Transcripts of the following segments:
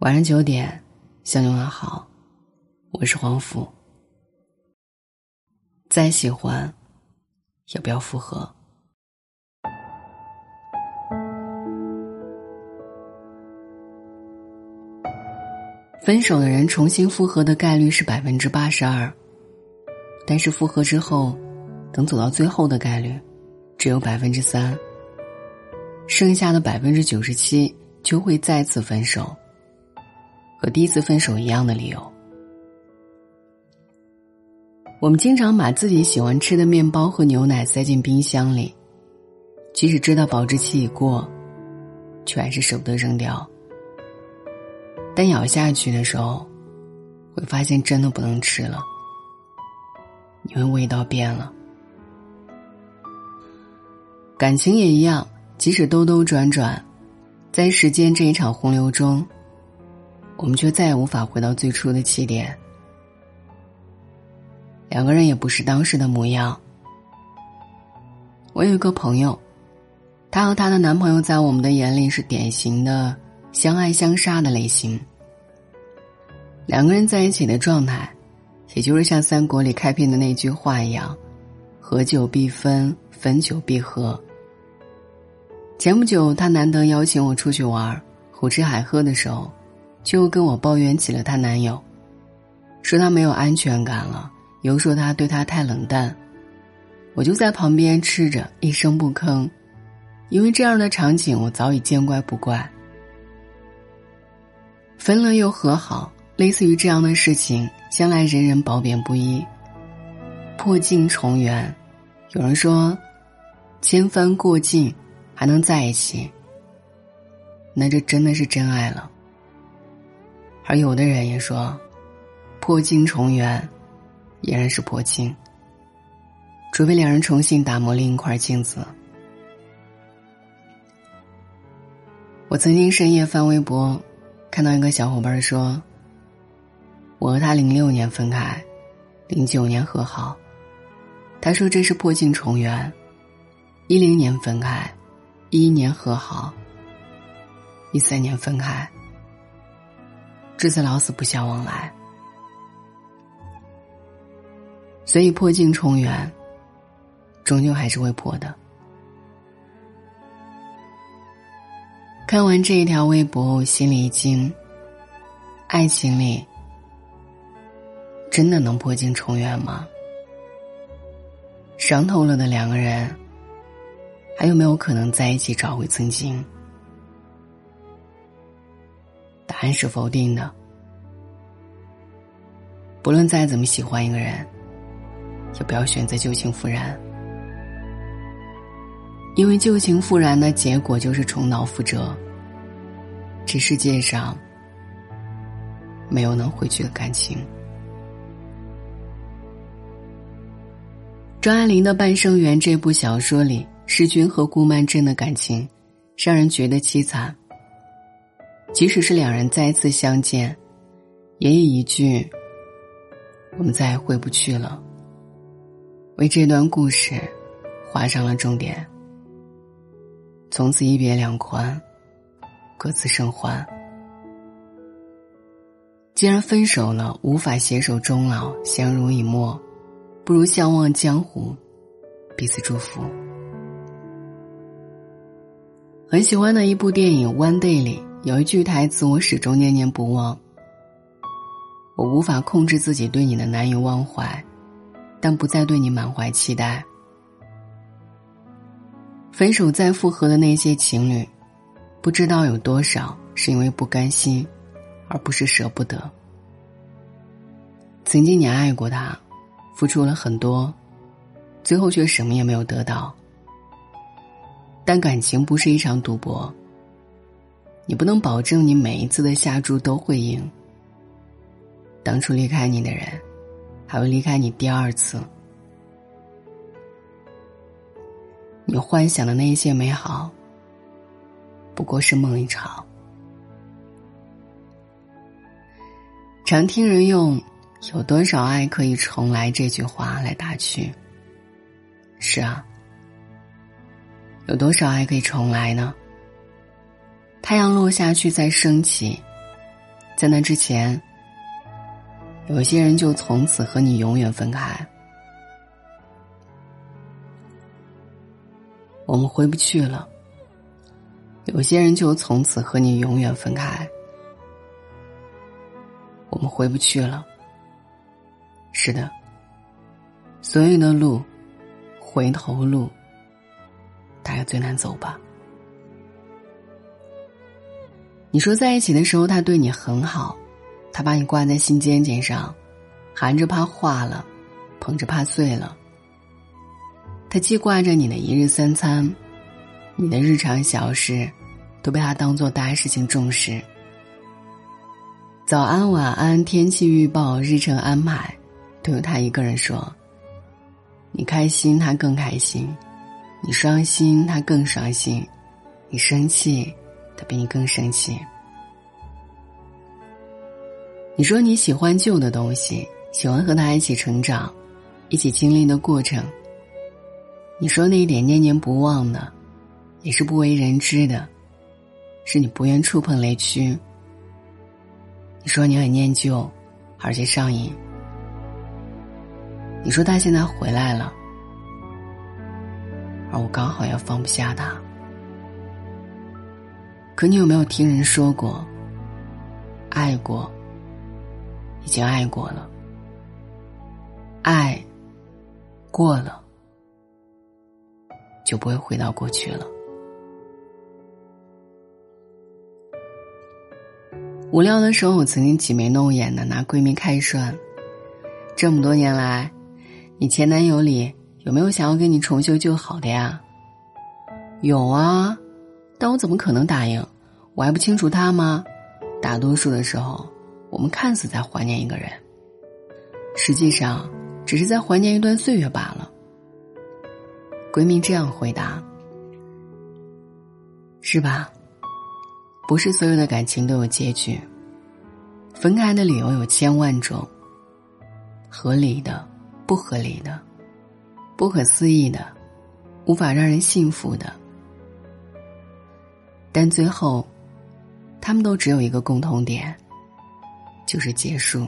晚上九点，向你问好，我是黄甫。再喜欢，也不要复合。分手的人重新复合的概率是百分之八十二，但是复合之后，等走到最后的概率只有百分之三，剩下的百分之九十七就会再次分手。和第一次分手一样的理由。我们经常把自己喜欢吃的面包和牛奶塞进冰箱里，即使知道保质期已过，却还是舍不得扔掉。但咬下去的时候，会发现真的不能吃了，因为味道变了。感情也一样，即使兜兜转转，在时间这一场洪流中。我们却再也无法回到最初的起点。两个人也不是当时的模样。我有一个朋友，她和她的男朋友在我们的眼里是典型的相爱相杀的类型。两个人在一起的状态，也就是像三国里开篇的那句话一样：“合久必分，分久必合。”前不久，她难得邀请我出去玩，胡吃海喝的时候。就跟我抱怨起了她男友，说她没有安全感了，又说他对她太冷淡。我就在旁边吃着，一声不吭，因为这样的场景我早已见怪不怪。分了又和好，类似于这样的事情，向来人人褒贬不一。破镜重圆，有人说，千帆过尽还能在一起，那这真的是真爱了。而有的人也说，破镜重圆，依然是破镜。除非两人重新打磨另一块镜子。我曾经深夜翻微博，看到一个小伙伴说：“我和他零六年分开，零九年和好。”他说这是破镜重圆，一零年分开，一一年和好，一三年分开。这次老死不相往来，所以破镜重圆，终究还是会破的。看完这一条微博，我心里一惊：爱情里真的能破镜重圆吗？伤透了的两个人，还有没有可能在一起找回曾经？答案是否定的。不论再怎么喜欢一个人，也不要选择旧情复燃，因为旧情复燃的结果就是重蹈覆辙。这世界上没有能回去的感情。张爱玲的《半生缘》这部小说里，世君和顾曼桢的感情，让人觉得凄惨。即使是两人再次相见，也以一句“我们再也回不去了”为这段故事画上了重点。从此一别两宽，各自生还。既然分手了，无法携手终老，相濡以沫，不如相忘江湖，彼此祝福。很喜欢的一部电影《One Day》里。有一句台词我始终念念不忘。我无法控制自己对你的难以忘怀，但不再对你满怀期待。分手再复合的那些情侣，不知道有多少是因为不甘心，而不是舍不得。曾经你爱过他，付出了很多，最后却什么也没有得到。但感情不是一场赌博。你不能保证你每一次的下注都会赢。当初离开你的人，还会离开你第二次。你幻想的那些美好，不过是梦一场。常听人用“有多少爱可以重来”这句话来打趣。是啊，有多少爱可以重来呢？太阳落下去再升起，在那之前，有些人就从此和你永远分开。我们回不去了。有些人就从此和你永远分开。我们回不去了。是的，所有的路，回头路，大概最难走吧。你说在一起的时候，他对你很好，他把你挂在心尖尖上，含着怕化了，捧着怕碎了。他记挂着你的一日三餐，你的日常小事，都被他当做大事情重视。早安、晚安、天气预报、日程安排，都由他一个人说。你开心，他更开心；你伤心，他更伤心；你生气，他比你更生气。你说你喜欢旧的东西，喜欢和他一起成长，一起经历的过程。你说那一点念念不忘的，也是不为人知的，是你不愿触碰雷区。你说你很念旧，而且上瘾。你说他现在回来了，而我刚好也放不下他。可你有没有听人说过，爱过，已经爱过了，爱过了。就不会回到过去了。无聊的时候，我曾经挤眉弄眼的拿闺蜜开涮。这么多年来，你前男友里有没有想要跟你重修旧好的呀？有啊，但我怎么可能答应？我还不清楚他吗？大多数的时候，我们看似在怀念一个人，实际上只是在怀念一段岁月罢了。闺蜜这样回答：“是吧？不是所有的感情都有结局。分开的理由有千万种，合理的、不合理的、不可思议的、无法让人信服的。但最后，他们都只有一个共同点，就是结束。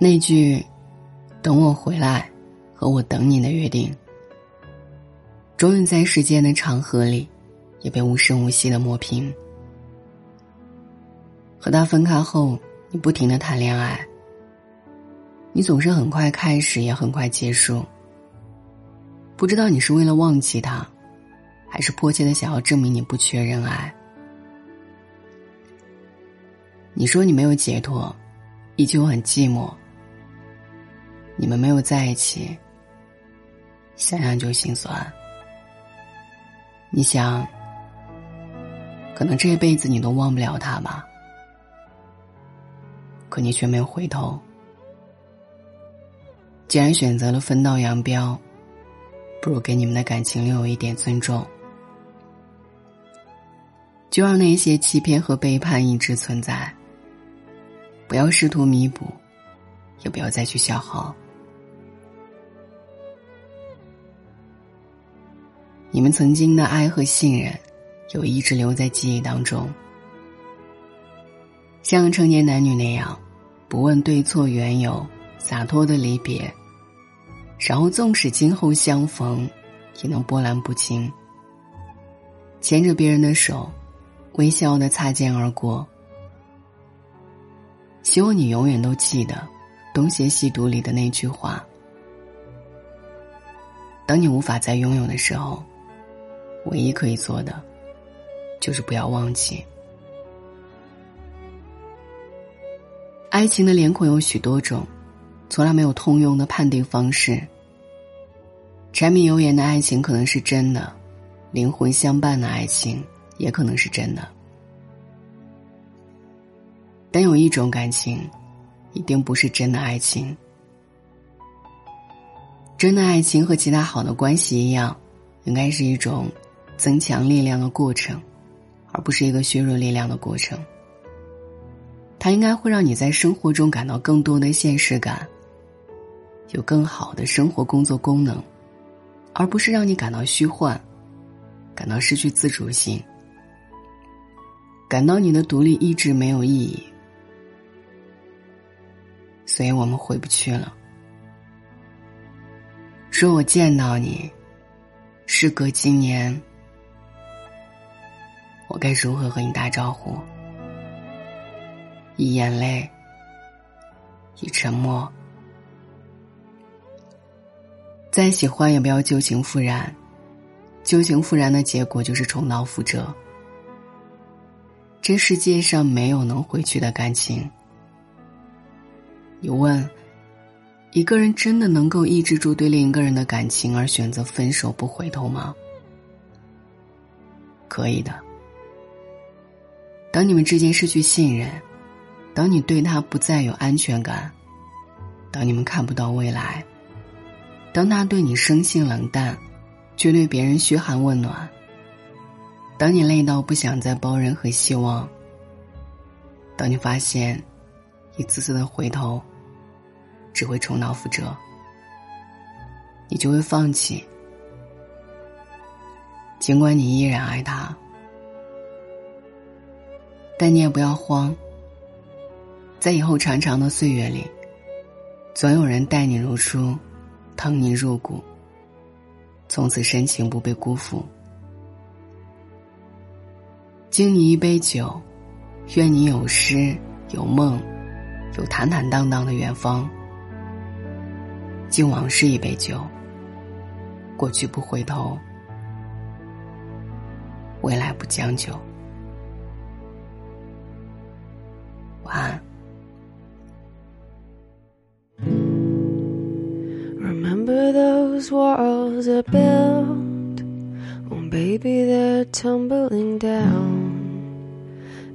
那句‘等我回来’。”和我等你的约定，终于在时间的长河里，也被无声无息的磨平。和他分开后，你不停的谈恋爱，你总是很快开始，也很快结束。不知道你是为了忘记他，还是迫切的想要证明你不缺人爱。你说你没有解脱，依旧很寂寞。你们没有在一起。想想就心酸。你想，可能这一辈子你都忘不了他吧？可你却没有回头。既然选择了分道扬镳，不如给你们的感情留有一点尊重。就让那些欺骗和背叛一直存在。不要试图弥补，也不要再去消耗。你们曾经的爱和信任，有一直留在记忆当中。像成年男女那样，不问对错缘由，洒脱的离别，然后纵使今后相逢，也能波澜不惊。牵着别人的手，微笑的擦肩而过。希望你永远都记得《东邪西毒》里的那句话：当你无法再拥有的时候。唯一可以做的，就是不要忘记。爱情的脸孔有许多种，从来没有通用的判定方式。柴米油盐的爱情可能是真的，灵魂相伴的爱情也可能是真的。但有一种感情，一定不是真的爱情。真的爱情和其他好的关系一样，应该是一种。增强力量的过程，而不是一个削弱力量的过程。它应该会让你在生活中感到更多的现实感，有更好的生活工作功能，而不是让你感到虚幻，感到失去自主性，感到你的独立一直没有意义，所以我们回不去了。说我见到你，时隔今年，我该如何和你打招呼？以眼泪，以沉默。再喜欢也不要旧情复燃，旧情复燃的结果就是重蹈覆辙。这世界上没有能回去的感情。你问，一个人真的能够抑制住对另一个人的感情而选择分手不回头吗？可以的。当你们之间失去信任，当你对他不再有安全感，当你们看不到未来。当他对你生性冷淡，却对别人嘘寒问暖；当你累到不想再抱任何希望；当你发现一次次的回头只会重蹈覆辙，你就会放弃。尽管你依然爱他，但你也不要慌。在以后长长的岁月里，总有人待你如初。疼你入骨，从此深情不被辜负。敬你一杯酒，愿你有诗有梦，有坦坦荡荡的远方。敬往事一杯酒，过去不回头，未来不将就。晚安。Remember those walls I built? Oh, baby, they're tumbling down.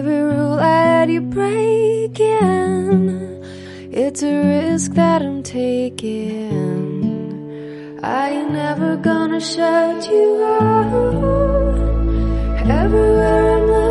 Every rule I had you breaking. It's a risk that I'm taking. I ain't never gonna shut you out. Everywhere I'm looking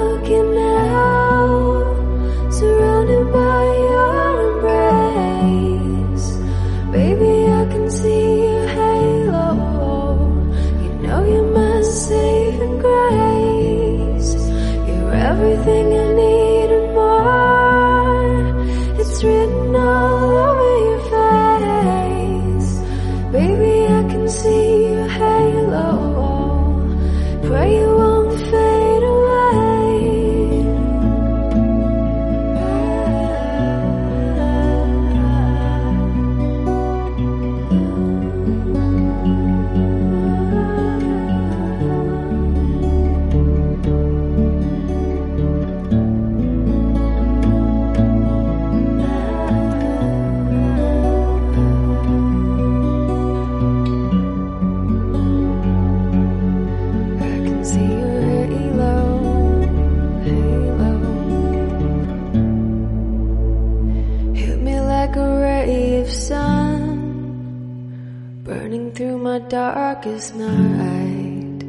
darkest night.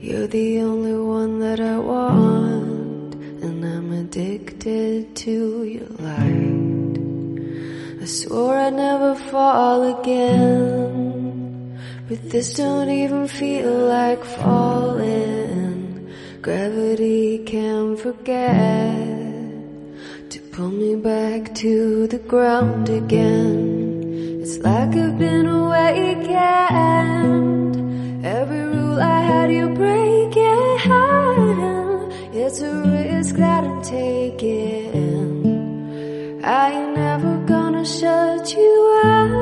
You're the only one that I want, and I'm addicted to your light. I swore I'd never fall again, but this don't even feel like falling. Gravity can't forget pull me back to the ground again. It's like I've been awakened. Every rule I had you breaking. It's a risk that I'm taking. I ain't never gonna shut you out.